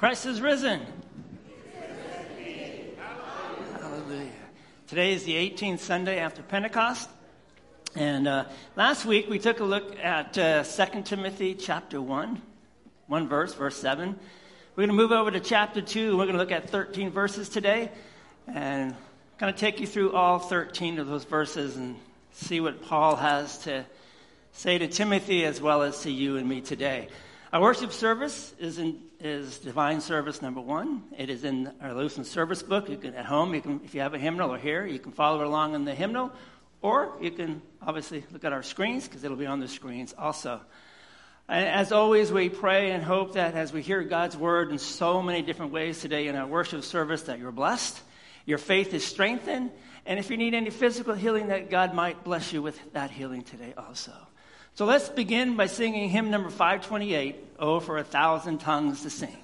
Christ is risen. Hallelujah. Today is the 18th Sunday after Pentecost. And uh, last week we took a look at uh, 2 Timothy chapter 1, one verse, verse 7. We're going to move over to chapter 2, and we're going to look at 13 verses today. And kind of take you through all 13 of those verses and see what Paul has to say to Timothy as well as to you and me today. Our worship service is in is divine service number one. It is in our Lutheran service book. You can at home, you can if you have a hymnal or here, you can follow along in the hymnal, or you can obviously look at our screens because it'll be on the screens also. And as always, we pray and hope that as we hear God's word in so many different ways today in our worship service, that you're blessed, your faith is strengthened, and if you need any physical healing, that God might bless you with that healing today also. So let's begin by singing hymn number 528, Oh, for a Thousand Tongues to Sing.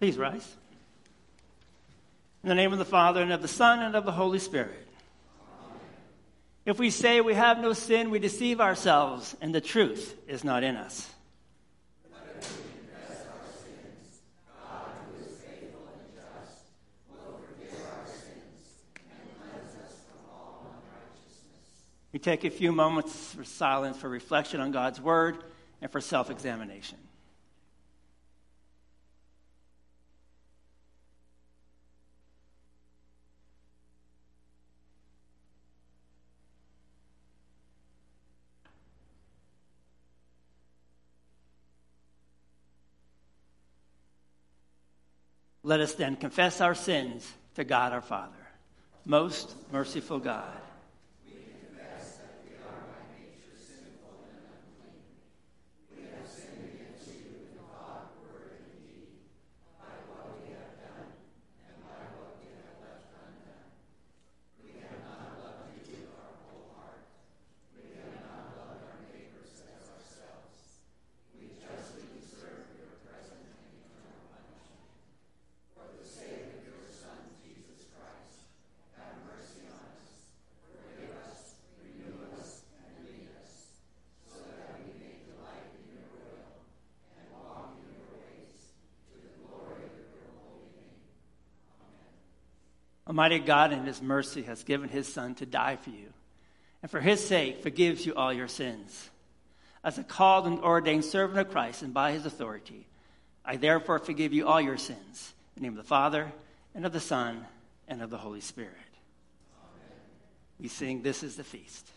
Please rise. In the name of the Father, and of the Son, and of the Holy Spirit. Amen. If we say we have no sin, we deceive ourselves, and the truth is not in us. We take a few moments for silence for reflection on God's Word and for self examination. Let us then confess our sins to God our Father. Most merciful God. Almighty God, in His mercy, has given His Son to die for you, and for His sake forgives you all your sins. As a called and ordained servant of Christ, and by His authority, I therefore forgive you all your sins. In the name of the Father, and of the Son, and of the Holy Spirit. Amen. We sing, This is the Feast.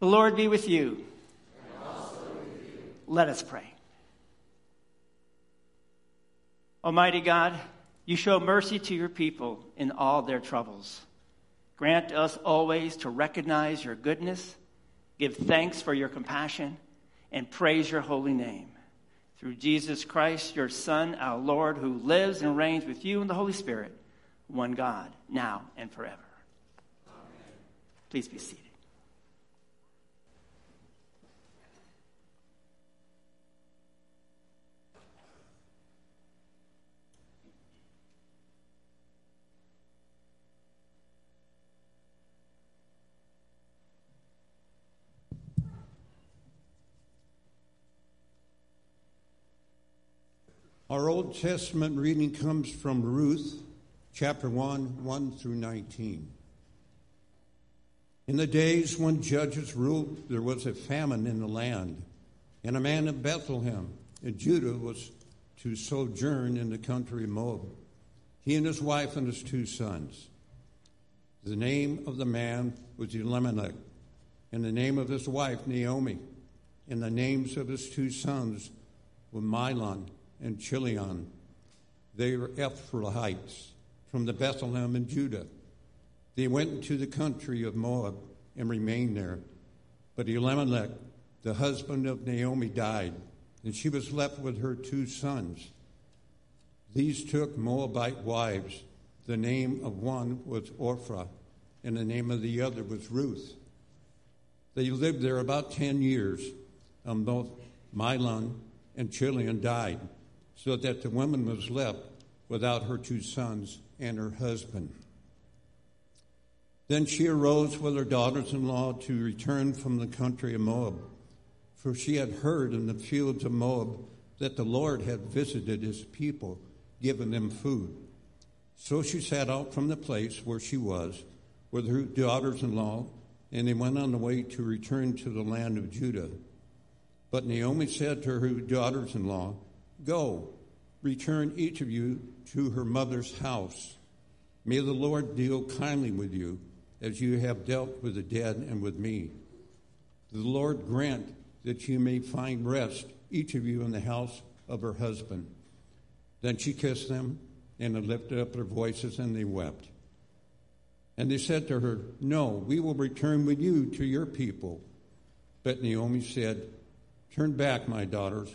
The Lord be with you. with you. Let us pray. Almighty God, you show mercy to your people in all their troubles. Grant us always to recognize your goodness, give thanks for your compassion, and praise your holy name. Through Jesus Christ, your Son, our Lord, who lives and reigns with you in the Holy Spirit, one God, now and forever. Amen. Please be seated. Our Old Testament reading comes from Ruth chapter 1, 1 through 19. In the days when judges ruled, there was a famine in the land, and a man of Bethlehem in Judah was to sojourn in the country of Moab. He and his wife and his two sons. The name of the man was Elimelech, and the name of his wife Naomi, and the names of his two sons were Mahlon and Chilion. They were Ephrathites from the Bethlehem in Judah. They went into the country of Moab and remained there. But Elimelech, the husband of Naomi, died, and she was left with her two sons. These took Moabite wives. The name of one was Orpah, and the name of the other was Ruth. They lived there about ten years, and both Mahlon and Chilion died so that the woman was left without her two sons and her husband. Then she arose with her daughters in law to return from the country of Moab, for she had heard in the fields of Moab that the Lord had visited his people, given them food. So she set out from the place where she was with her daughters in law, and they went on the way to return to the land of Judah. But Naomi said to her daughters in law, Go, return each of you to her mother's house. May the Lord deal kindly with you as you have dealt with the dead and with me. The Lord grant that you may find rest, each of you in the house of her husband. Then she kissed them and lifted up their voices and they wept. And they said to her, No, we will return with you to your people. But Naomi said, Turn back, my daughters.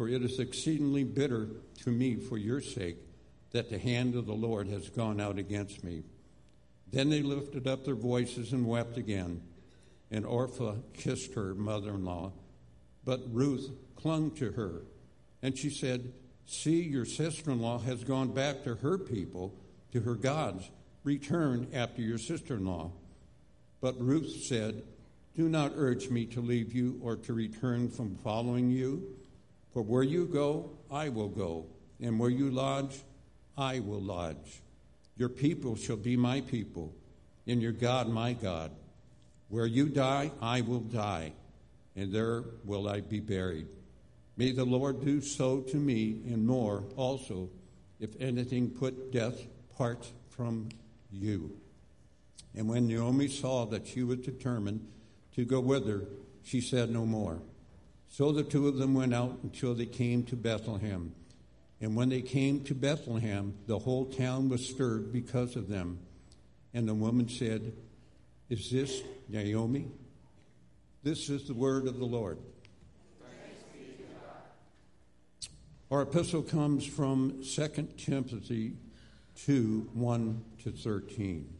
for it is exceedingly bitter to me for your sake that the hand of the Lord has gone out against me. Then they lifted up their voices and wept again. And Orpah kissed her mother in law, but Ruth clung to her. And she said, See, your sister in law has gone back to her people, to her gods. Return after your sister in law. But Ruth said, Do not urge me to leave you or to return from following you. For where you go, I will go, and where you lodge, I will lodge. Your people shall be my people, and your God my God. Where you die, I will die, and there will I be buried. May the Lord do so to me, and more also, if anything put death part from you. And when Naomi saw that she was determined to go with her, she said no more. So the two of them went out until they came to Bethlehem. And when they came to Bethlehem, the whole town was stirred because of them. And the woman said, Is this Naomi? This is the word of the Lord. Our epistle comes from 2 Timothy 2 1 to 13.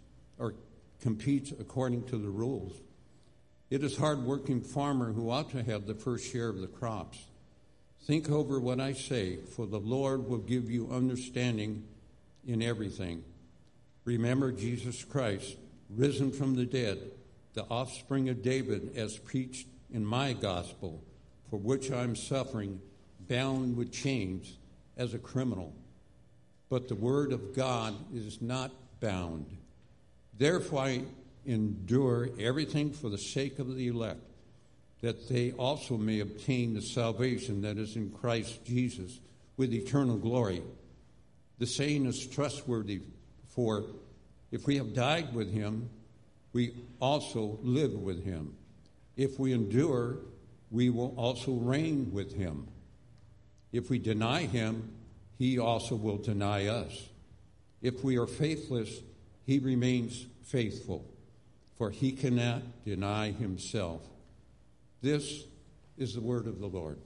or competes according to the rules. It is hard-working farmer who ought to have the first share of the crops. Think over what I say, for the Lord will give you understanding in everything. Remember Jesus Christ, risen from the dead, the offspring of David, as preached in my gospel, for which I am suffering, bound with chains as a criminal. But the word of God is not bound. Therefore, I endure everything for the sake of the elect, that they also may obtain the salvation that is in Christ Jesus with eternal glory. The saying is trustworthy, for if we have died with him, we also live with him. If we endure, we will also reign with him. If we deny him, he also will deny us. If we are faithless, he remains faithful, for he cannot deny himself. This is the word of the Lord.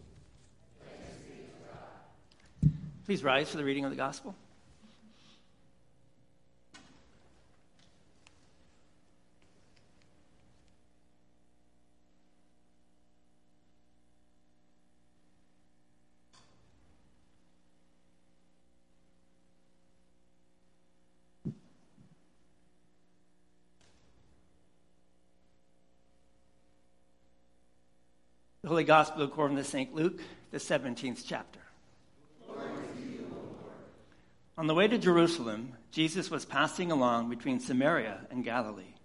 Please rise for the reading of the gospel. The Holy Gospel according to St. Luke, the 17th chapter. On the way to Jerusalem, Jesus was passing along between Samaria and Galilee.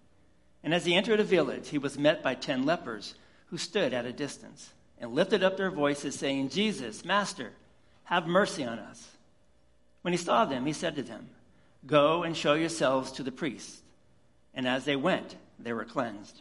And as he entered a village, he was met by ten lepers who stood at a distance and lifted up their voices, saying, Jesus, Master, have mercy on us. When he saw them, he said to them, Go and show yourselves to the priest. And as they went, they were cleansed.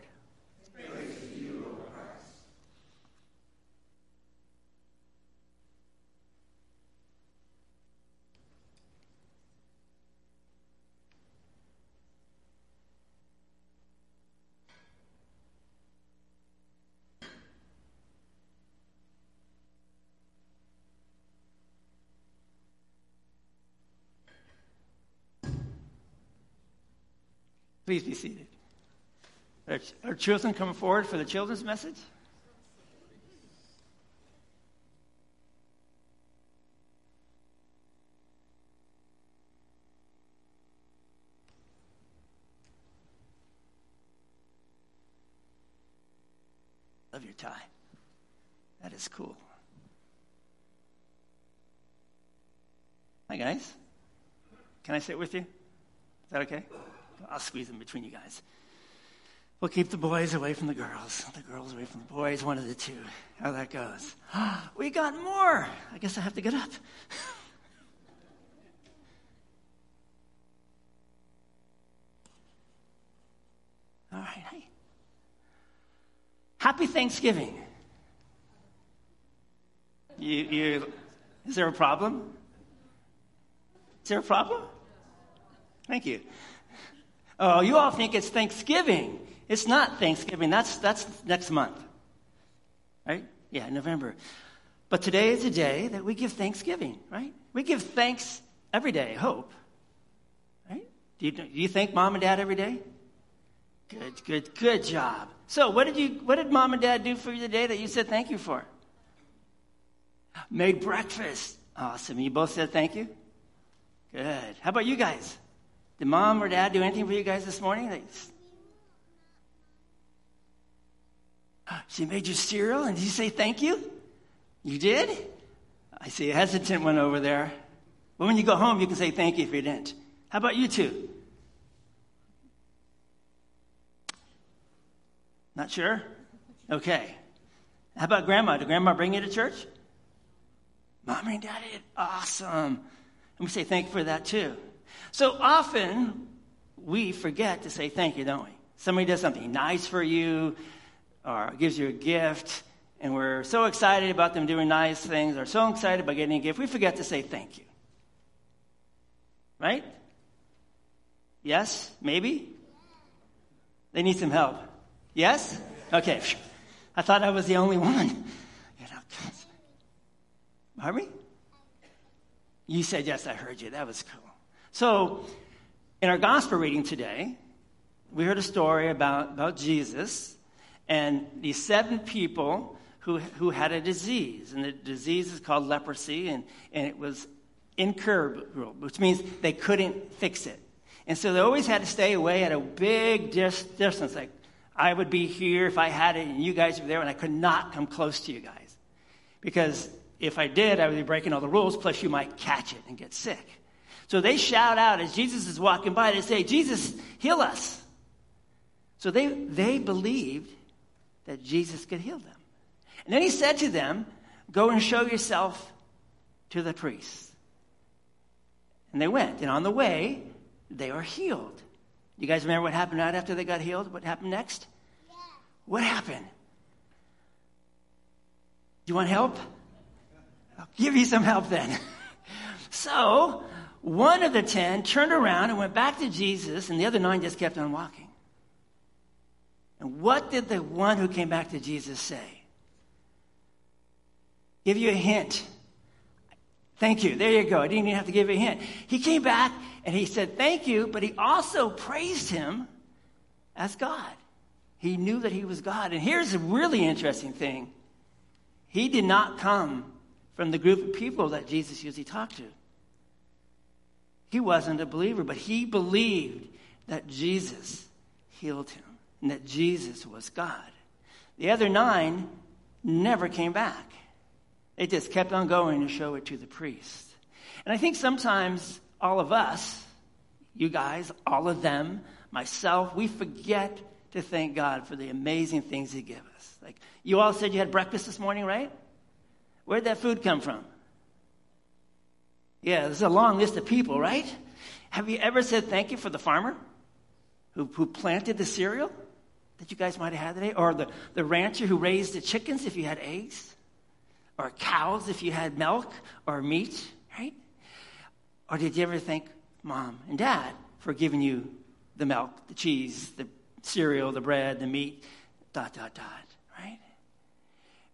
Please be seated. Are, children coming forward for the children's message? Love your tie. That is cool. Hi, guys. Can I sit with you? Is that okay? I'll squeeze in between you guys. We'll keep the boys away from the girls, the girls away from the boys, one of the two. How that goes. we got more. I guess I have to get up. All right. Hey. Happy Thanksgiving. You, you, is there a problem? Is there a problem? Thank you. Oh, you all think it's Thanksgiving. It's not Thanksgiving. That's, that's next month. Right? Yeah, November. But today is a day that we give Thanksgiving, right? We give thanks every day, hope. Right? Do you, do you thank mom and dad every day? Good, good, good job. So what did you what did mom and dad do for you today that you said thank you for? Made breakfast. Awesome. You both said thank you? Good. How about you guys? Did mom or dad do anything for you guys this morning? She made you cereal and did you say thank you? You did? I see a hesitant one over there. But when you go home, you can say thank you if you didn't. How about you two? Not sure? Okay. How about grandma? Did grandma bring you to church? Mom and dad did. Awesome. Let me say thank you for that too. So often we forget to say thank you, don't we? Somebody does something nice for you or gives you a gift, and we're so excited about them doing nice things or so excited about getting a gift, we forget to say thank you. Right? Yes? Maybe? They need some help. Yes? Okay. I thought I was the only one. Pardon? You said yes, I heard you. That was cool. So, in our gospel reading today, we heard a story about, about Jesus and these seven people who, who had a disease. And the disease is called leprosy, and, and it was incurable, which means they couldn't fix it. And so they always had to stay away at a big dis- distance. Like, I would be here if I had it, and you guys were there, and I could not come close to you guys. Because if I did, I would be breaking all the rules, plus you might catch it and get sick. So they shout out as Jesus is walking by, they say, Jesus, heal us. So they, they believed that Jesus could heal them. And then he said to them, Go and show yourself to the priest. And they went. And on the way, they were healed. You guys remember what happened right after they got healed? What happened next? Yeah. What happened? Do you want help? I'll give you some help then. so one of the ten turned around and went back to Jesus, and the other nine just kept on walking. And what did the one who came back to Jesus say? Give you a hint. Thank you. There you go. I didn't even have to give you a hint. He came back and he said, Thank you, but he also praised him as God. He knew that he was God. And here's a really interesting thing he did not come from the group of people that Jesus usually talked to. He wasn't a believer, but he believed that Jesus healed him and that Jesus was God. The other nine never came back. They just kept on going to show it to the priest. And I think sometimes all of us, you guys, all of them, myself, we forget to thank God for the amazing things He gives us. Like you all said you had breakfast this morning, right? Where'd that food come from? Yeah, there's a long list of people, right? Have you ever said thank you for the farmer who, who planted the cereal that you guys might have had today? Or the, the rancher who raised the chickens if you had eggs? Or cows if you had milk or meat, right? Or did you ever thank mom and dad for giving you the milk, the cheese, the cereal, the bread, the meat, dot, dot, dot, right?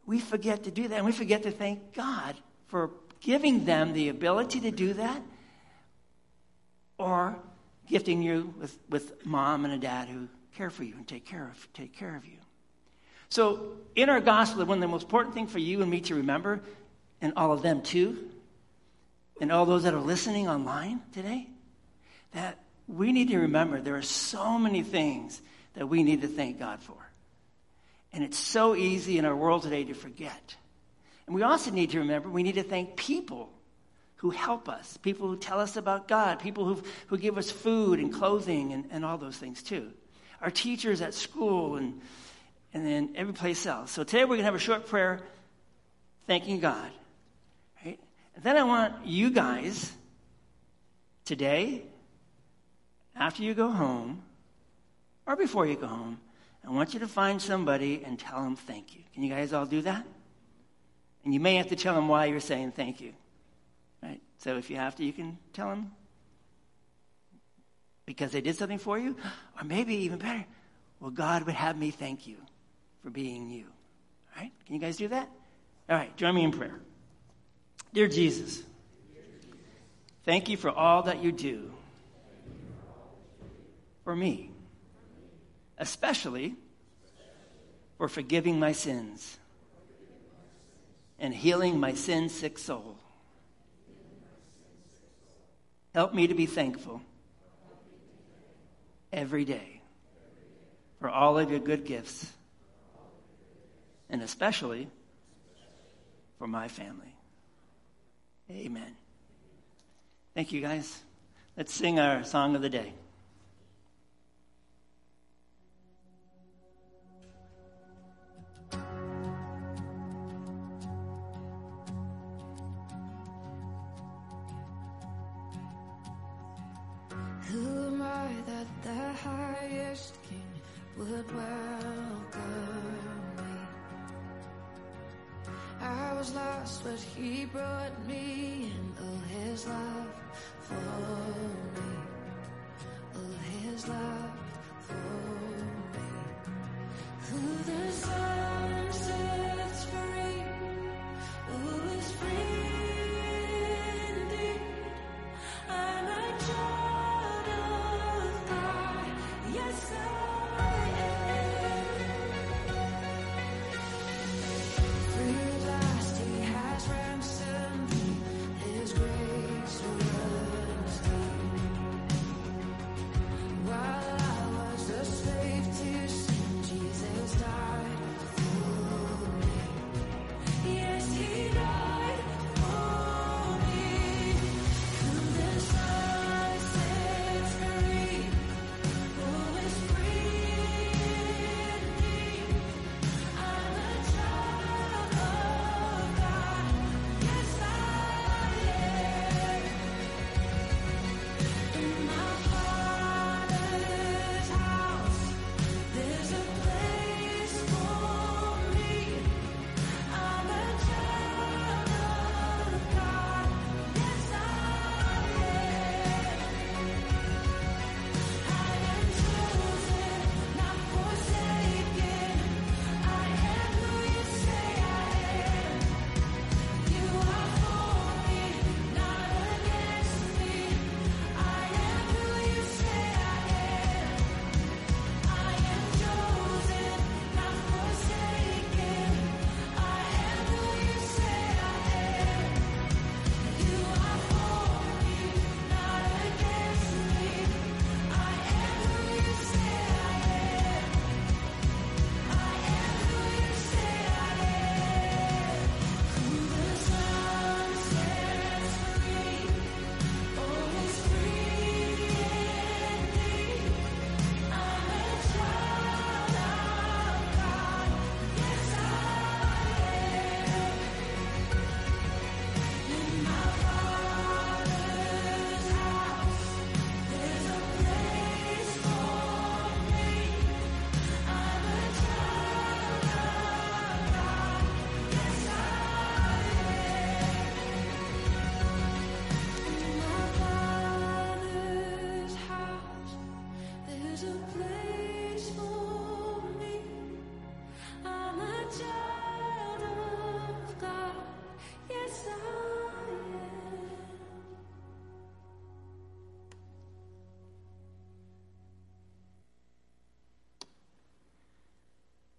We forget to do that, and we forget to thank God for giving them the ability to do that or gifting you with, with mom and a dad who care for you and take care of, take care of you. So, in our gospel, one of the most important things for you and me to remember, and all of them too, and all those that are listening online today, that we need to remember there are so many things that we need to thank God for. And it's so easy in our world today to forget. And we also need to remember we need to thank people who help us, people who tell us about God, people who, who give us food and clothing and, and all those things too. Our teachers at school and, and then every place else. So today we're going to have a short prayer thanking God. Right? And then I want you guys today, after you go home, or before you go home, I want you to find somebody and tell them thank you. Can you guys all do that? And you may have to tell them why you're saying thank you. Right? So if you have to, you can tell them because they did something for you, or maybe even better, well, God would have me thank you for being you. All right? Can you guys do that? All right, join me in prayer. Dear Jesus, thank you for all that you do for me, especially for forgiving my sins and healing my sin sick soul. Help me to be thankful every day for all of your good gifts, and especially for my family. Amen. Thank you, guys. Let's sing our song of the day. Would welcome me. I was lost, but He brought me in. Oh, His love for me. Oh, His love for me. The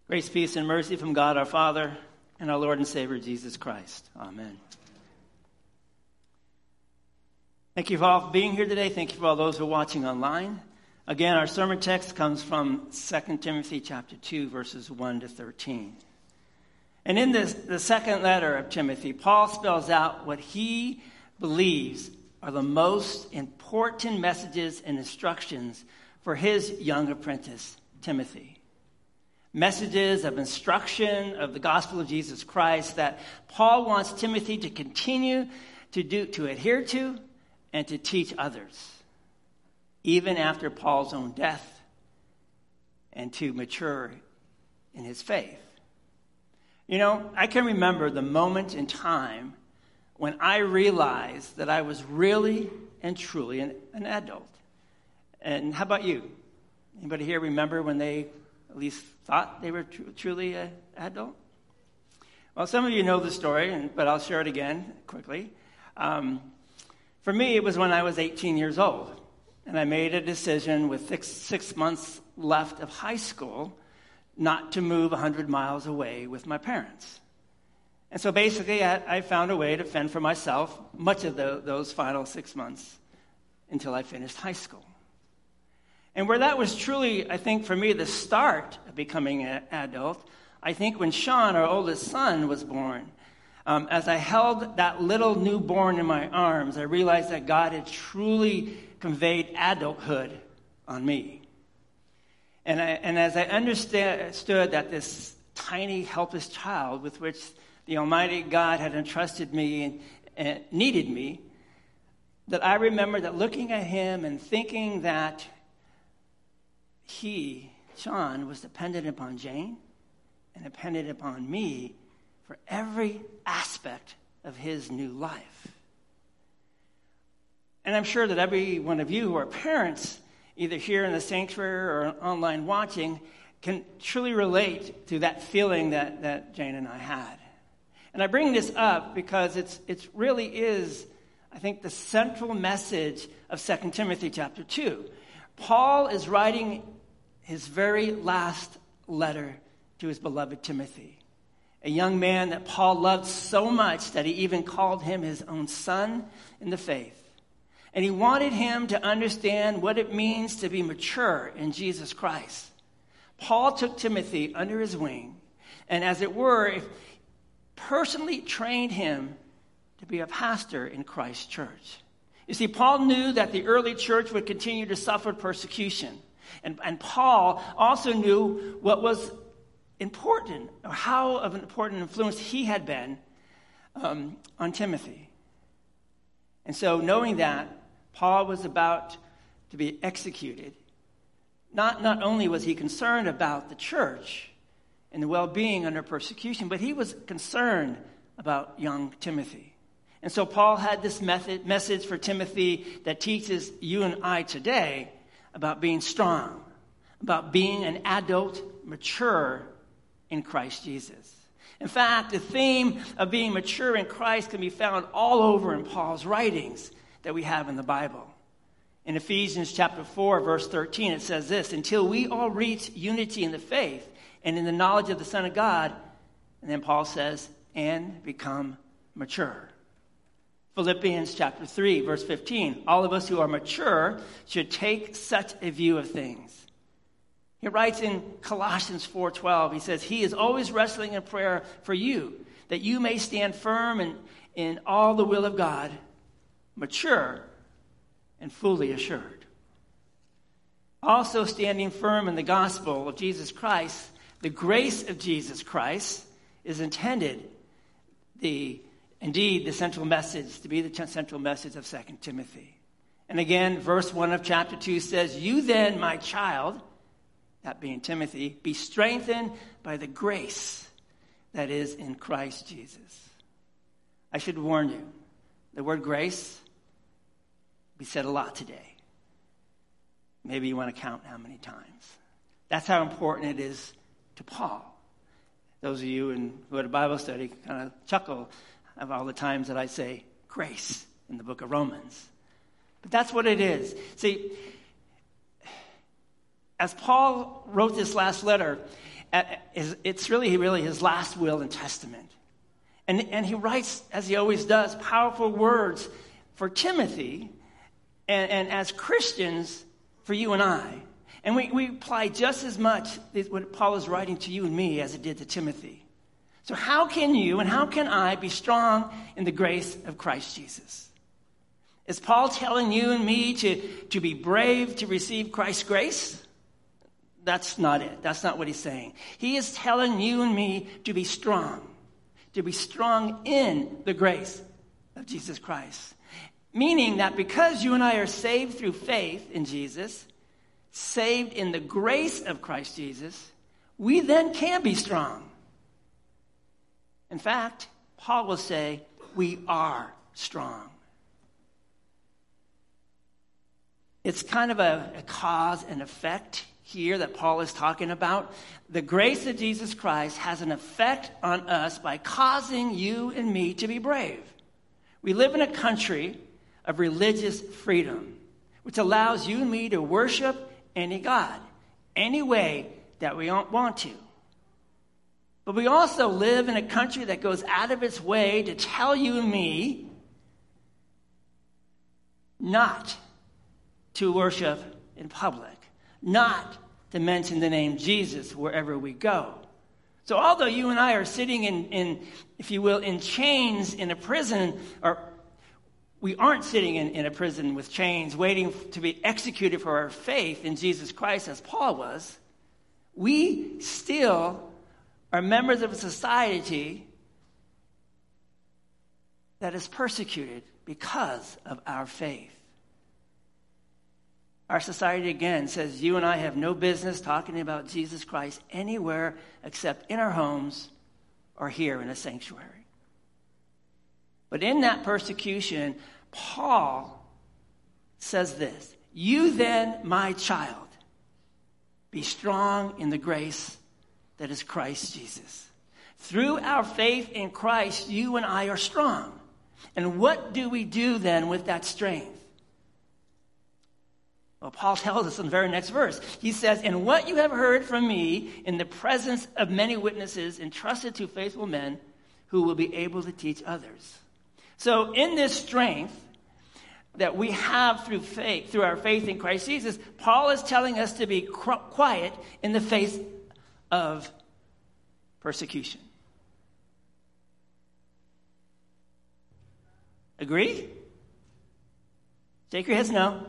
Grace, peace, and mercy from God our Father and our Lord and Savior Jesus Christ. Amen. Thank you all for being here today. Thank you for all those who are watching online. Again, our sermon text comes from 2 Timothy chapter 2, verses 1 to 13. And in this, the second letter of Timothy, Paul spells out what he believes are the most important messages and instructions for his young apprentice, Timothy messages of instruction of the gospel of Jesus Christ that Paul wants Timothy to continue to do to adhere to and to teach others even after Paul's own death and to mature in his faith. You know, I can remember the moment in time when I realized that I was really and truly an, an adult. And how about you? Anybody here remember when they at least thought they were tr- truly an adult? Well, some of you know the story, but I'll share it again quickly. Um, for me, it was when I was 18 years old, and I made a decision with six, six months left of high school not to move 100 miles away with my parents. And so basically, I, I found a way to fend for myself much of the, those final six months until I finished high school. And where that was truly, I think, for me, the start of becoming an adult, I think when Sean, our oldest son, was born. Um, as I held that little newborn in my arms, I realized that God had truly conveyed adulthood on me. And, I, and as I understood that this tiny, helpless child with which the Almighty God had entrusted me and, and needed me, that I remember that looking at him and thinking that he, Sean, was dependent upon Jane and dependent upon me for every aspect of his new life. And I'm sure that every one of you who are parents, either here in the sanctuary or online watching, can truly relate to that feeling that, that Jane and I had. And I bring this up because it's, it really is, I think, the central message of 2 Timothy chapter 2. Paul is writing his very last letter to his beloved Timothy, a young man that Paul loved so much that he even called him his own son in the faith. And he wanted him to understand what it means to be mature in Jesus Christ. Paul took Timothy under his wing and, as it were, personally trained him to be a pastor in Christ's church. You see, Paul knew that the early church would continue to suffer persecution. And, and Paul also knew what was important, or how of an important influence he had been um, on Timothy. And so, knowing that, Paul was about to be executed. Not, not only was he concerned about the church and the well being under persecution, but he was concerned about young Timothy. And so, Paul had this method, message for Timothy that teaches you and I today about being strong, about being an adult, mature in Christ Jesus. In fact, the theme of being mature in Christ can be found all over in Paul's writings that we have in the Bible. In Ephesians chapter 4, verse 13, it says this Until we all reach unity in the faith and in the knowledge of the Son of God, and then Paul says, and become mature. Philippians chapter 3, verse 15. All of us who are mature should take such a view of things. He writes in Colossians 4:12, he says, He is always wrestling in prayer for you, that you may stand firm in, in all the will of God, mature and fully assured. Also standing firm in the gospel of Jesus Christ, the grace of Jesus Christ is intended the indeed the central message, to be the central message of 2 Timothy. And again, verse 1 of chapter 2 says, You then, my child, that being Timothy, be strengthened by the grace that is in Christ Jesus. I should warn you, the word grace be said a lot today. Maybe you want to count how many times. That's how important it is to Paul. Those of you who had a Bible study kind of chuckle of all the times that I say grace in the book of Romans. But that's what it is. See, as Paul wrote this last letter, uh, it's really, really his last will and testament. And, and he writes, as he always does, powerful words for Timothy and, and as Christians for you and I. And we, we apply just as much what Paul is writing to you and me as it did to Timothy. So, how can you and how can I be strong in the grace of Christ Jesus? Is Paul telling you and me to, to be brave to receive Christ's grace? That's not it. That's not what he's saying. He is telling you and me to be strong, to be strong in the grace of Jesus Christ. Meaning that because you and I are saved through faith in Jesus, saved in the grace of Christ Jesus, we then can be strong. In fact, Paul will say, we are strong. It's kind of a, a, cause and effect here that Paul is talking about. The grace of Jesus Christ has an effect on us by causing you and me to be brave. We live in a country of religious freedom, which allows you and me to worship any God, any way that we want to. But we also live in a country that goes out of its way to tell you and me not to worship in public, not to mention the name Jesus wherever we go. So, although you and I are sitting in, in if you will, in chains in a prison or we aren't sitting in, in a prison with chains waiting to be executed for our faith in Jesus Christ as Paul was. We still are members of a society that is persecuted because of our faith. Our society again says you and I have no business talking about Jesus Christ anywhere except in our homes or here in a sanctuary. But in that persecution, Paul says this You then, my child, be strong in the grace that is Christ Jesus. Through our faith in Christ, you and I are strong. And what do we do then with that strength? Well, Paul tells us in the very next verse. He says, And what you have heard from me in the presence of many witnesses, entrusted to faithful men who will be able to teach others. So, in this strength that we have through faith, through our faith in Christ Jesus, Paul is telling us to be quiet in the face of persecution. Agree? Shake your heads no.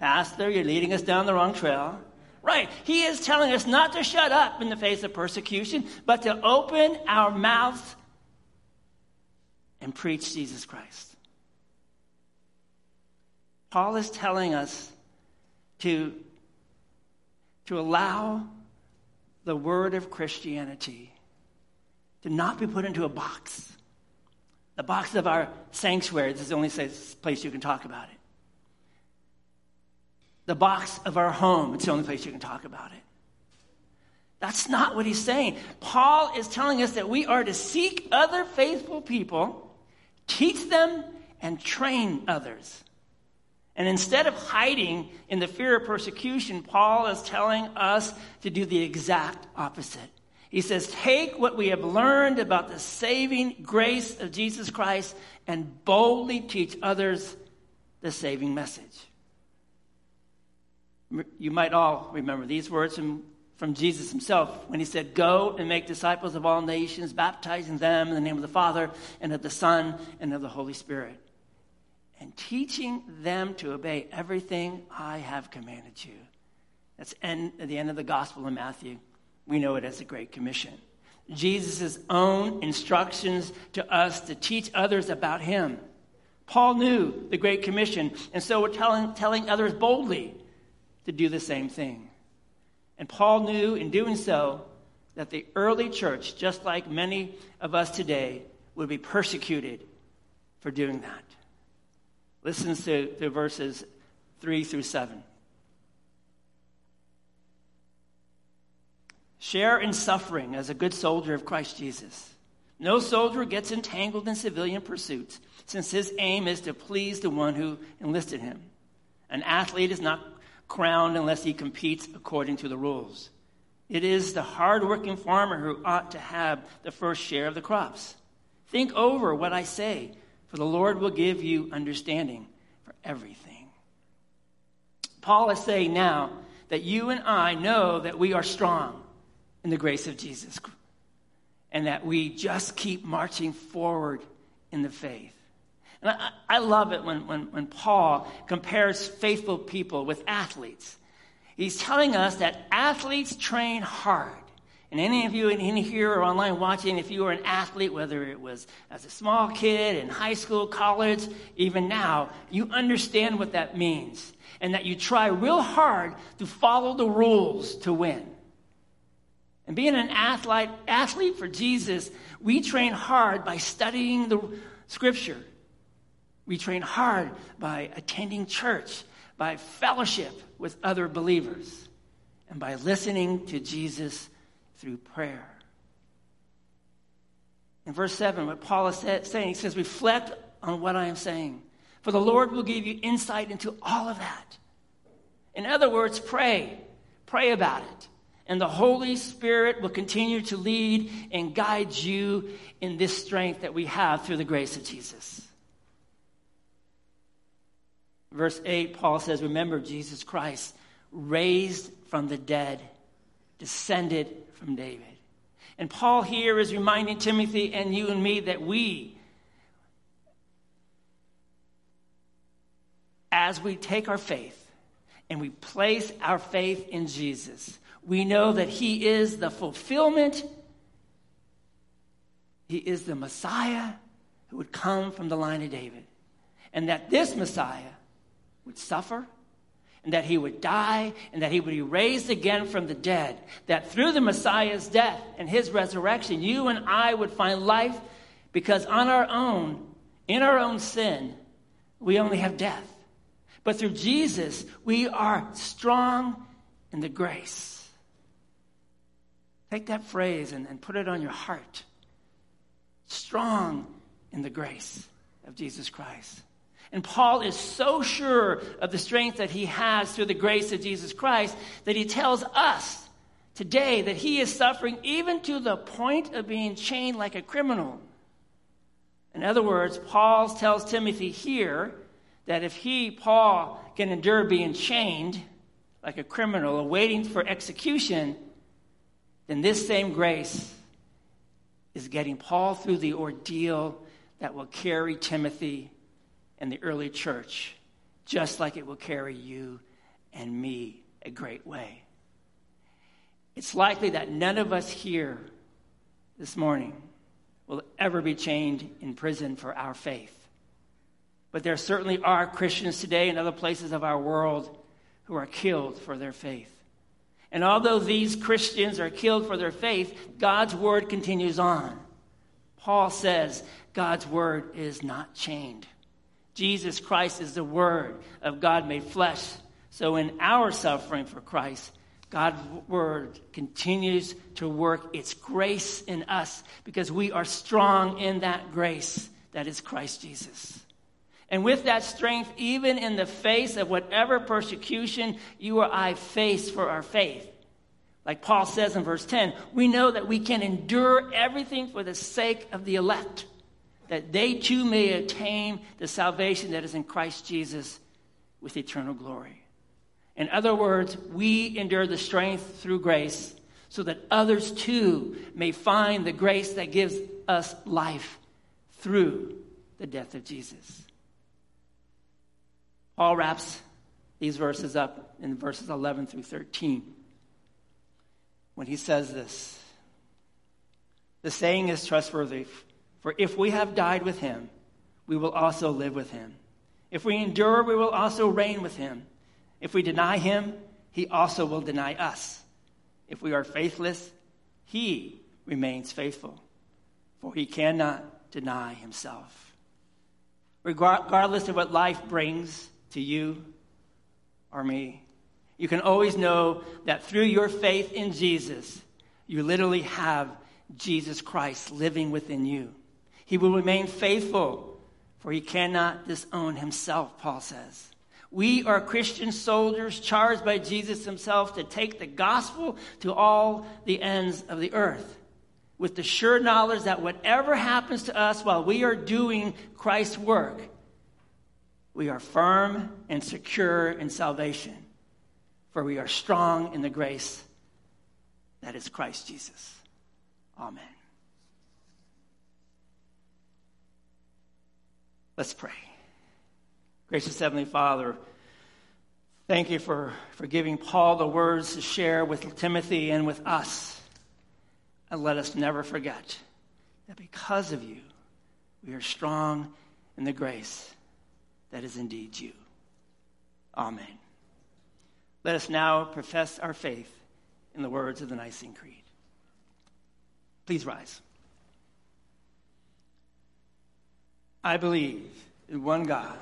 Pastor, you're leading us down the wrong trail. Right. He is telling us not to shut up in the face of persecution, but to open our mouths and preach Jesus Christ. Paul is telling us to, to allow the word of Christianity to not be put into a box. The box of our sanctuary this is the only place you can talk about it. The box of our home, it's the only place you can talk about it. That's not what he's saying. Paul is telling us that we are to seek other faithful people Teach them and train others. And instead of hiding in the fear of persecution, Paul is telling us to do the exact opposite. He says, Take what we have learned about the saving grace of Jesus Christ and boldly teach others the saving message. You might all remember these words from from Jesus himself when he said, Go and make disciples of all nations, baptizing them in the name of the Father and of the Son and of the Holy Spirit, and teaching them to obey everything I have commanded you. That's end, at the end of the Gospel of Matthew. We know it as the Great Commission. Jesus' own instructions to us to teach others about him. Paul knew the Great Commission, and so we're telling, telling others boldly to do the same thing. And Paul knew in doing so that the early church, just like many of us today, would be persecuted for doing that. Listen to, to verses 3 through 7. Share in suffering as a good soldier of Christ Jesus. No soldier gets entangled in civilian pursuits, since his aim is to please the one who enlisted him. An athlete is not crowned unless he competes according to the rules. It is the hardworking farmer who ought to have the first share of the crops. Think over what I say, for the Lord will give you understanding for everything. Paul is saying now that you and I know that we are strong in the grace of Jesus and that we just keep marching forward in the faith. And I, I love it when, when, when Paul compares faithful people with athletes. He's telling us that athletes train hard. And any of you in here or online watching, if you were an athlete, whether it was as a small kid, in high school, college, even now, you understand what that means. And that you try real hard to follow the rules to win. And being an athlete, athlete for Jesus, we train hard by studying the scripture. We train hard by attending church, by fellowship with other believers, and by listening to Jesus through prayer. In verse 7, what Paul is saying, he says, Reflect on what I am saying, for the Lord will give you insight into all of that. In other words, pray. Pray about it. And the Holy Spirit will continue to lead and guide you in this strength that we have through the grace of Jesus. Verse 8, Paul says, Remember Jesus Christ, raised from the dead, descended from David. And Paul here is reminding Timothy and you and me that we, as we take our faith and we place our faith in Jesus, we know that He is the fulfillment, He is the Messiah who would come from the line of David. And that this Messiah would suffer, and that he would die, and that he would be raised again from the dead. That through the Messiah's death and his resurrection, you and I would find life because on our own, in our own sin, we only have death. But through Jesus, we are strong in the grace. Take that phrase and, and put it on your heart. Strong in the grace of Jesus Christ. And Paul is so sure of the strength that he has through the grace of Jesus Christ that he tells us today that he is suffering even to the point of being chained like a criminal. In other words, Paul tells Timothy here that if he, Paul, can endure being chained like a criminal awaiting for execution, then this same grace is getting Paul through the ordeal that will carry Timothy and the early church, just like it will carry you and me a great way. It's likely that none of us here this morning will ever be chained in prison for our faith. But there certainly are Christians today in other places of our world who are killed for their faith. And although these Christians are killed for their faith, God's word continues on. Paul says God's word is not chained. Jesus Christ is the Word of God made flesh. So in our suffering for Christ, God's Word continues to work its grace in us because we are strong in that grace that is Christ Jesus. And with that strength, even in the face of whatever persecution you or I face for our faith, like Paul says in verse 10, we know that we can endure everything for the sake of the elect that they too may attain the salvation that is in Christ Jesus with eternal glory. In other words, we endure the strength through grace so that others too may find the grace that gives us life through the death of Jesus. Paul wraps these verses up in verses 11 through 13 when he says this The saying is trustworthy for if we have died with him, we will also live with him. If we endure, we will also reign with him. If we deny him, he also will deny us. If we are faithless, he remains faithful, for he cannot deny himself. Regardless of what life brings to you or me, you can always know that through your faith in Jesus, you literally have Jesus Christ living within you. He will remain faithful, for he cannot disown himself, Paul says. We are Christian soldiers charged by Jesus himself to take the gospel to all the ends of the earth with the sure knowledge that whatever happens to us while we are doing Christ's work, we are firm and secure in salvation, for we are strong in the grace that is Christ Jesus. Amen. Let's pray. Gracious Heavenly Father, thank you for, for giving Paul the words to share with Timothy and with us. And let us never forget that because of you, we are strong in the grace that is indeed you. Amen. Let us now profess our faith in the words of the Nicene Creed. Please rise. I believe in one God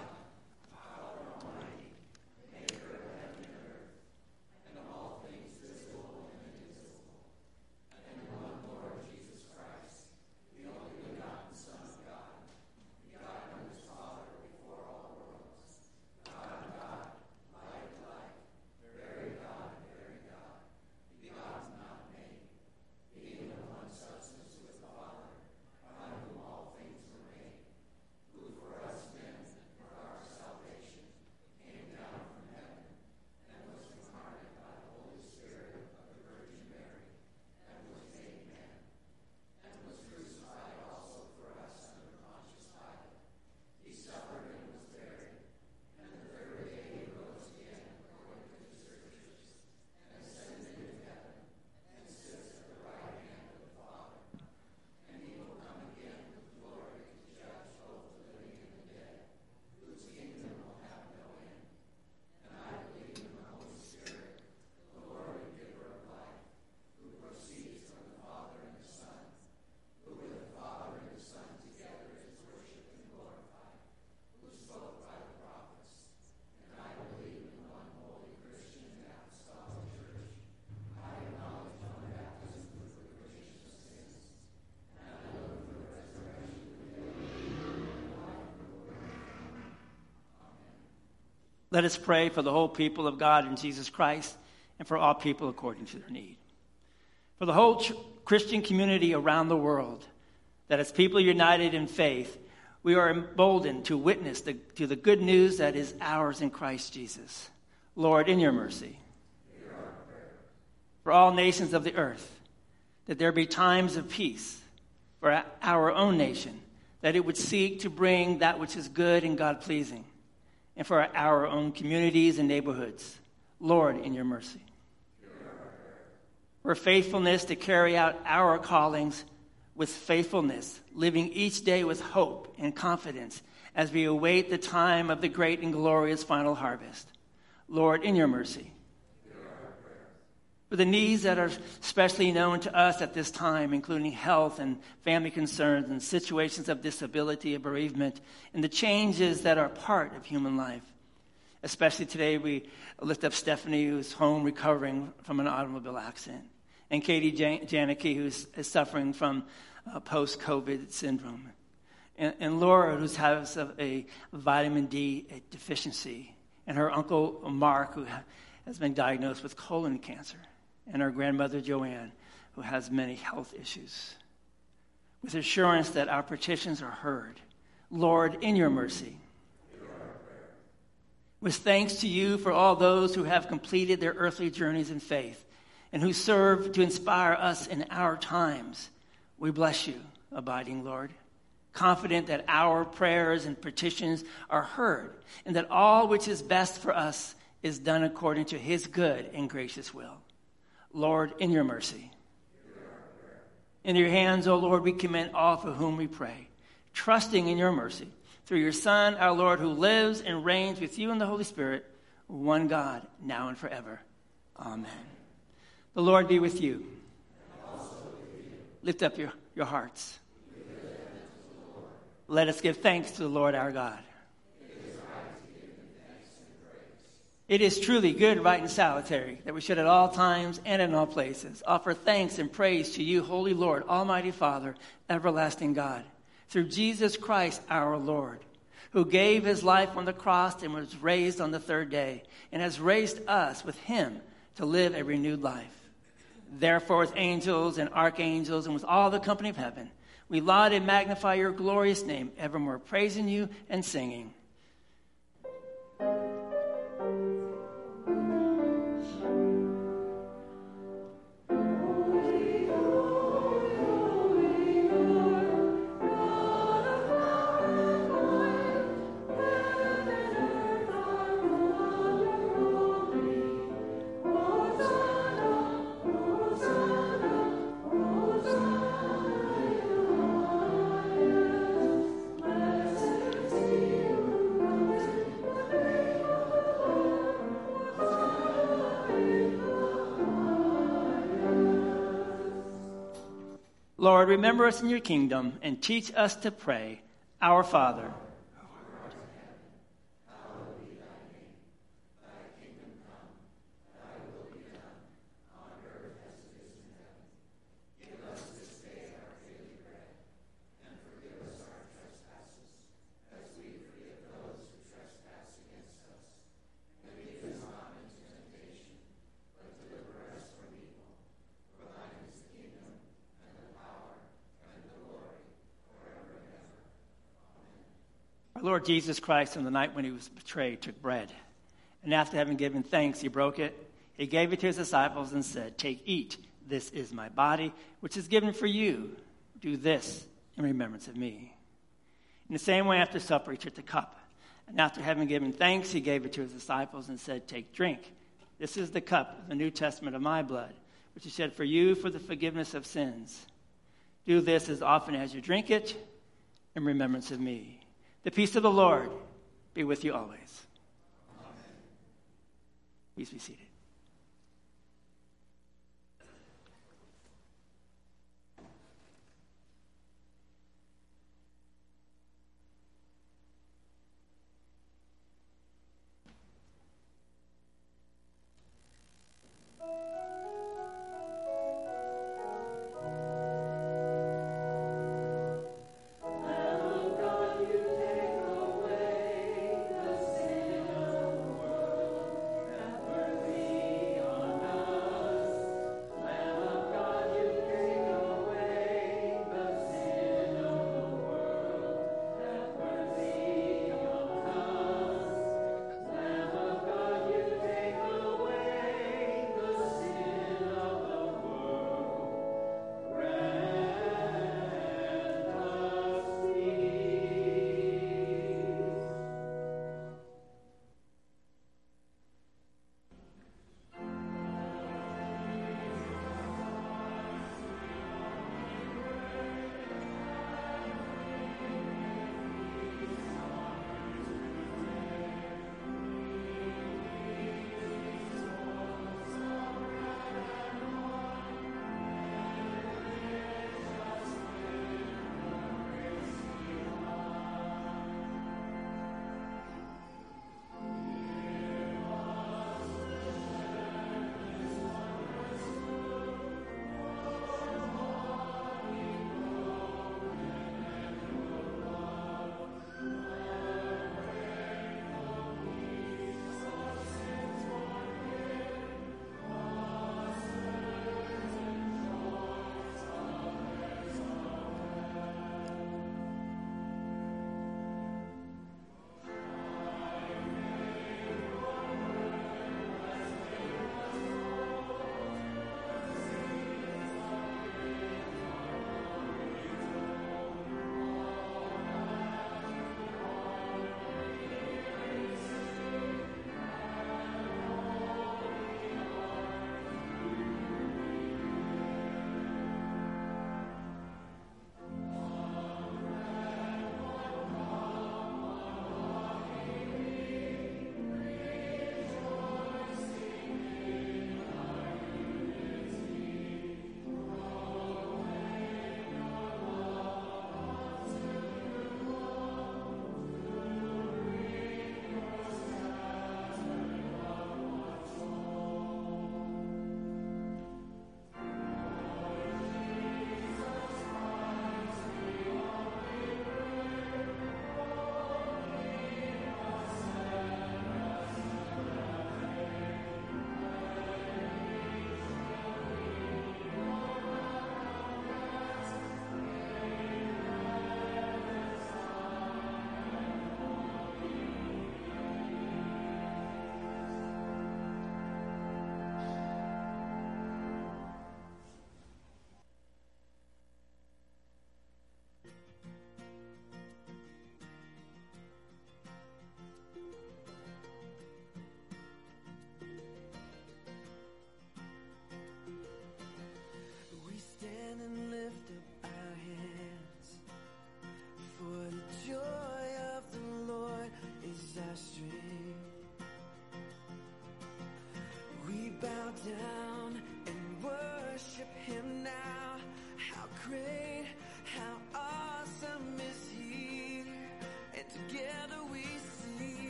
Let us pray for the whole people of God in Jesus Christ and for all people according to their need. For the whole ch- Christian community around the world, that as people united in faith, we are emboldened to witness the, to the good news that is ours in Christ Jesus. Lord, in your mercy. For all nations of the earth, that there be times of peace for our own nation, that it would seek to bring that which is good and God pleasing and for our own communities and neighborhoods. Lord, in your mercy. For faithfulness to carry out our callings with faithfulness, living each day with hope and confidence as we await the time of the great and glorious final harvest. Lord, in your mercy. For the needs that are especially known to us at this time, including health and family concerns and situations of disability and bereavement, and the changes that are part of human life. Especially today, we lift up Stephanie, who's home recovering from an automobile accident, and Katie Jan- Janicki, who's suffering from uh, post COVID syndrome, and, and, Laura, who has a, a vitamin D deficiency, and her uncle Mark, who has been diagnosed with colon cancer and our grandmother Joanne, who has many health issues. With assurance that our petitions are heard. Lord, in your mercy. With thanks to you for all those who have completed their earthly journeys in faith and who serve to inspire us in our times, we bless you, abiding Lord confident that our prayers and petitions are heard, and that all which is best for us is done according to his good and gracious will. Lord, in your mercy. In your hands, O Lord, we commend all for whom we pray, trusting in your mercy. Through your Son, our Lord, who lives and reigns with you in the Holy Spirit, one God, now and forever. Amen. The Lord be with you. With you. Lift up your, your hearts. Let us give thanks to the Lord our God. It is truly good, right, and salutary that we should at all times and in all places offer thanks and praise to you, Holy Lord, Almighty Father, everlasting God, through Jesus Christ our Lord, who gave his life on the cross and was raised on the third day, and has raised us with him to live a renewed life. Therefore, with angels and archangels and with all the company of heaven, we laud and magnify your glorious name, evermore praising you and singing. Lord, remember us in your kingdom and teach us to pray, Our Father. Lord Jesus Christ, on the night when he was betrayed, took bread. And after having given thanks, he broke it. He gave it to his disciples and said, Take, eat. This is my body, which is given for you. Do this in remembrance of me. In the same way, after supper, he took the cup. And after having given thanks, he gave it to his disciples and said, Take, drink. This is the cup of the New Testament of my blood, which is shed for you for the forgiveness of sins. Do this as often as you drink it in remembrance of me. The peace of the Lord be with you always. Amen. Please be seated.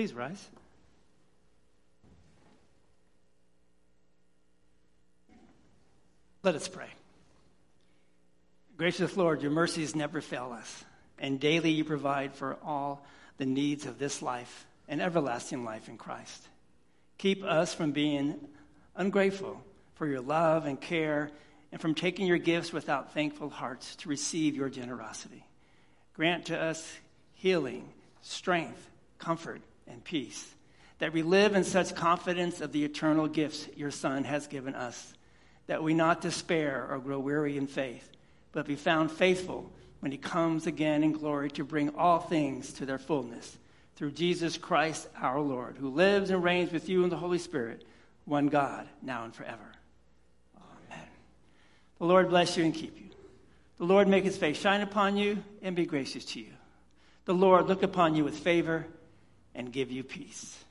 Please rise. Let us pray. Gracious Lord, your mercies never fail us, and daily you provide for all the needs of this life and everlasting life in Christ. Keep us from being ungrateful for your love and care and from taking your gifts without thankful hearts to receive your generosity. Grant to us healing, strength, comfort, and peace, that we live in such confidence of the eternal gifts your Son has given us, that we not despair or grow weary in faith, but be found faithful when he comes again in glory to bring all things to their fullness. Through Jesus Christ our Lord, who lives and reigns with you in the Holy Spirit, one God, now and forever. Amen. The Lord bless you and keep you. The Lord make his face shine upon you and be gracious to you. The Lord look upon you with favor and give you peace.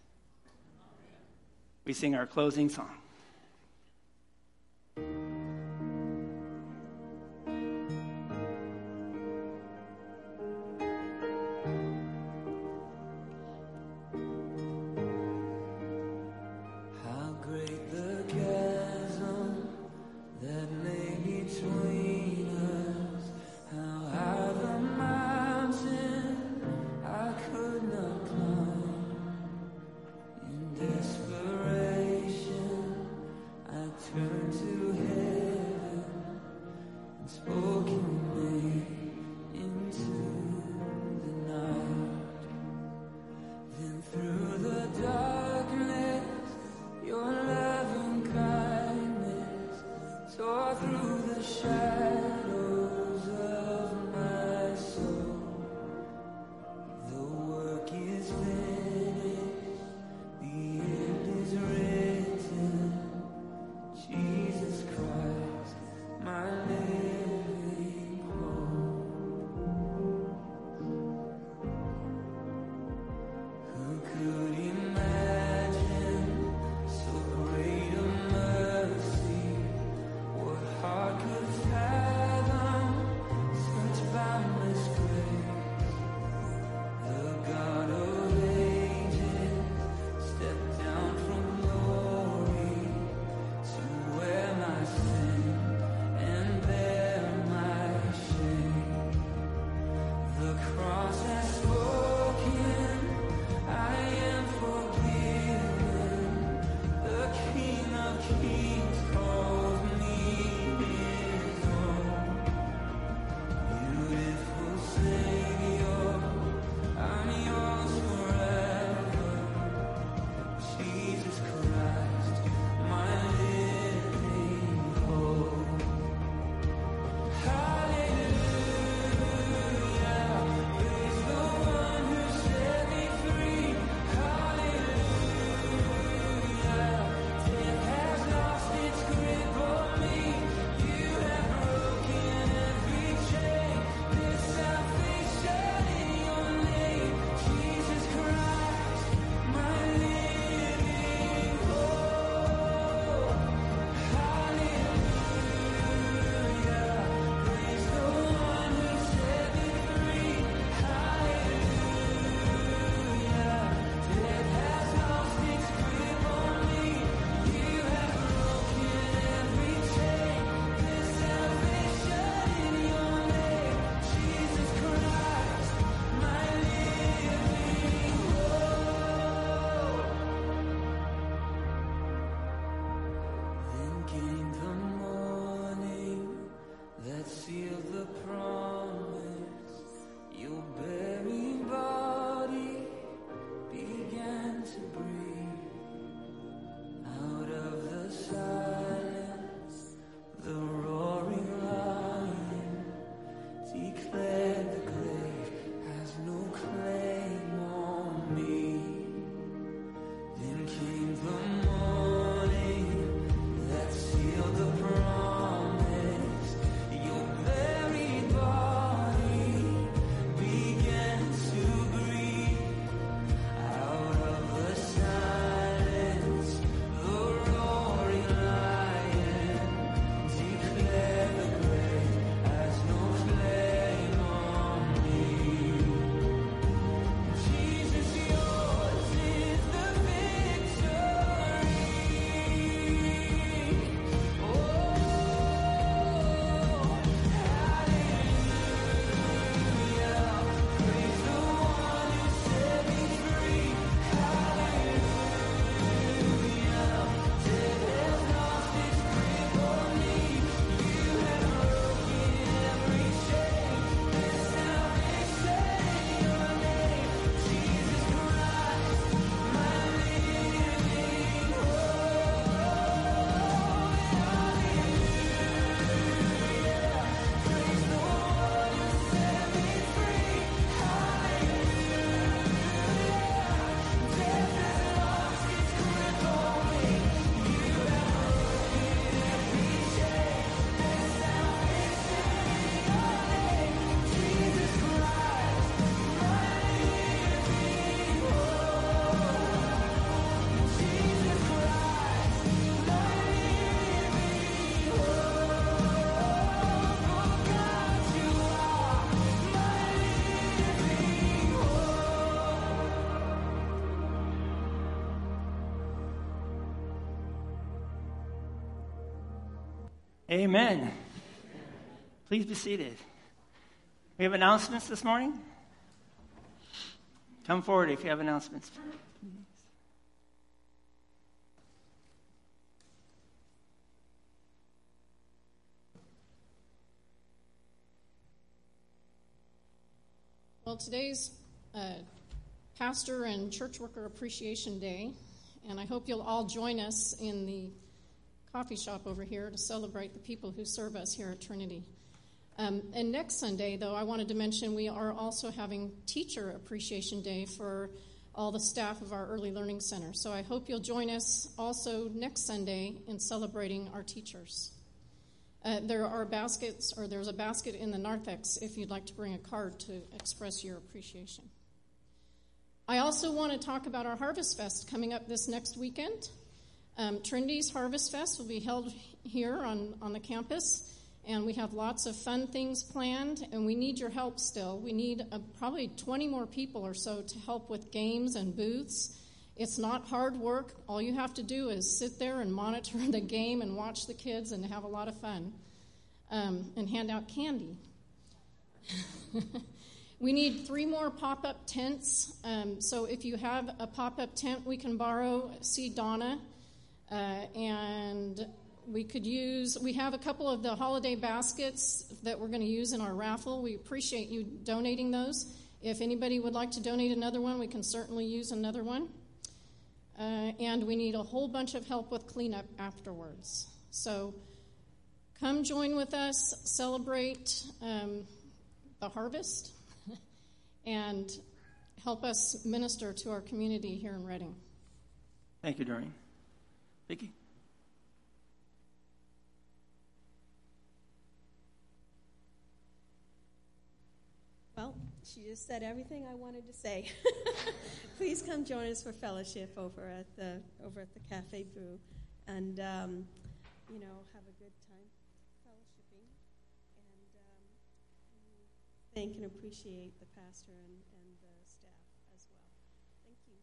We sing our closing song. Amen. Please be seated. We have announcements this morning. Come forward if you have announcements. Well, today's uh, Pastor and Church Worker Appreciation Day, and I hope you'll all join us in the coffee shop over here to celebrate the people who serve us here at Trinity. Um, and next Sunday, though, I wanted to mention we are also having Teacher Appreciation Day for all the staff of our Early Learning Center. So I hope you'll join us also next Sunday in celebrating our teachers. Uh, there are baskets, or there's a basket in the narthex if you'd like to bring a card to express your appreciation. I also want to talk about our Harvest Fest coming up this next weekend. Um, Trinity's Harvest Fest will be held here on, on the campus, and we have lots of fun things planned, and we need your help still. We need uh, probably 20 more people or so to help with games and booths. It's not hard work. All you have to do is sit there and monitor the game and watch the kids and have a lot of fun um, and hand out candy. we need three more pop up tents. Um, so if you have a pop up tent we can borrow, see Donna. Uh, and we could use, we have a couple of the holiday baskets that we're going to use in our raffle. We appreciate you donating those. If anybody would like to donate another one, we can certainly use another one. Uh, and we need a whole bunch of help with cleanup afterwards. So come join with us, celebrate um, the harvest, and help us minister to our community here in Reading. Thank you, Doreen. Vicki? Well, she just said everything I wanted to say. Please come join us for fellowship over at the over at the Cafe Brew, and um, you know have a good time fellowshipping, and um, thank and appreciate the pastor and, and the staff as well. Thank you.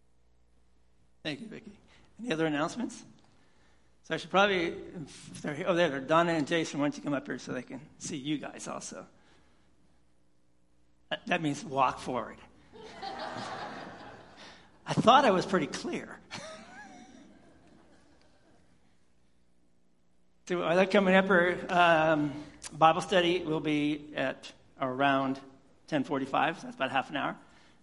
Thank you, Vicki. Any other announcements? So I should probably, if they're oh, there, Donna and Jason, why don't you come up here so they can see you guys also? That, means walk forward. I thought I was pretty clear. so they coming up here? Um, Bible study will be at around 10:45. So that's about half an hour.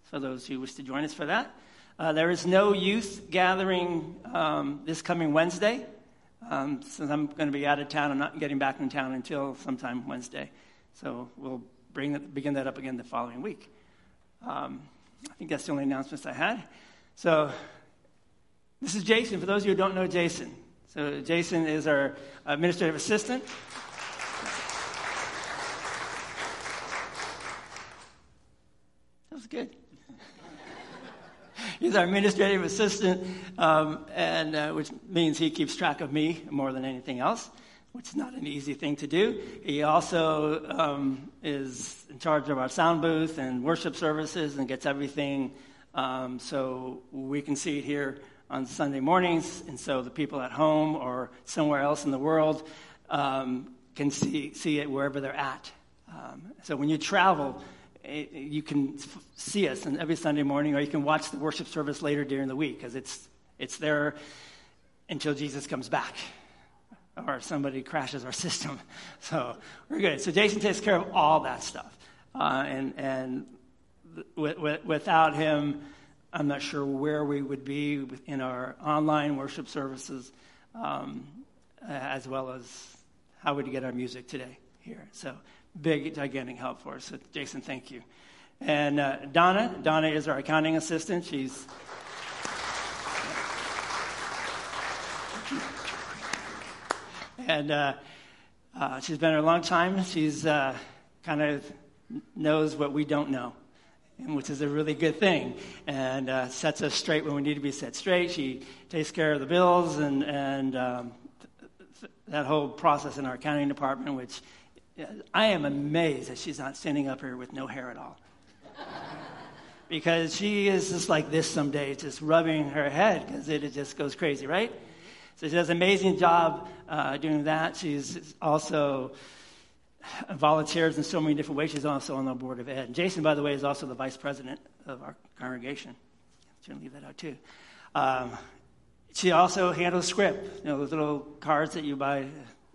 For those who wish to join us for that, uh, there is no youth gathering um, this coming Wednesday. Um, since I'm going to be out of town, I'm not getting back in town until sometime Wednesday. So we'll bring that, begin that up again the following week. Um, I think that's the only announcements I had. So this is Jason. For those of you who don't know Jason, so Jason is our administrative assistant. That was good. He's our administrative assistant, um, and uh, which means he keeps track of me more than anything else, which is not an easy thing to do. He also um, is in charge of our sound booth and worship services and gets everything um, so we can see it here on Sunday mornings, and so the people at home or somewhere else in the world um, can see, see it wherever they're at. Um, so when you travel, you can see us every Sunday morning, or you can watch the worship service later during the week because it's, it's there until Jesus comes back or somebody crashes our system. So we're good. So Jason takes care of all that stuff. Uh, and and w- w- without him, I'm not sure where we would be in our online worship services, um, as well as how we'd get our music today here. So big, gigantic help for us. So Jason, thank you. And uh, Donna, Donna is our accounting assistant. She's and uh, uh, she's been here a long time. She's uh, kind of knows what we don't know, which is a really good thing, and uh, sets us straight when we need to be set straight. She takes care of the bills and and um, th- that whole process in our accounting department, which I am amazed that she's not standing up here with no hair at all. because she is just like this some days, just rubbing her head because it, it just goes crazy, right? So she does an amazing job uh, doing that. She's also volunteers in so many different ways. She's also on the board of ed. Jason, by the way, is also the vice president of our congregation. Shouldn't leave that out too. Um, she also handles scrip, you know, those little cards that you buy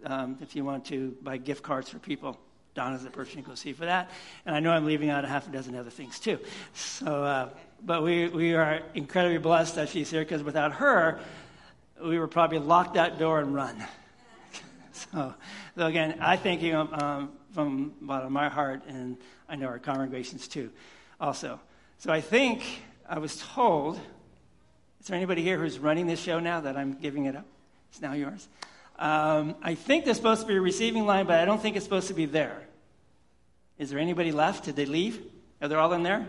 um, if you want to buy gift cards for people. Donna's the person you go see for that. And I know I'm leaving out a half a dozen other things too. So, uh, but we, we are incredibly blessed that she's here because without her, we would probably lock that door and run. so, so, again, I thank you um, from the bottom of my heart, and I know our congregations too, also. So I think I was told is there anybody here who's running this show now that I'm giving it up? It's now yours. Um, I think there's supposed to be a receiving line, but I don't think it's supposed to be there. Is there anybody left? Did they leave? Are they all in there?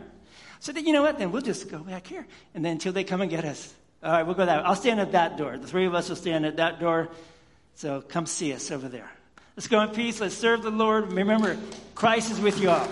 So then, you know what? Then we'll just go back here, and then until they come and get us. All right, we'll go that. Way. I'll stand at that door. The three of us will stand at that door. So come see us over there. Let's go in peace. Let's serve the Lord. Remember, Christ is with you all.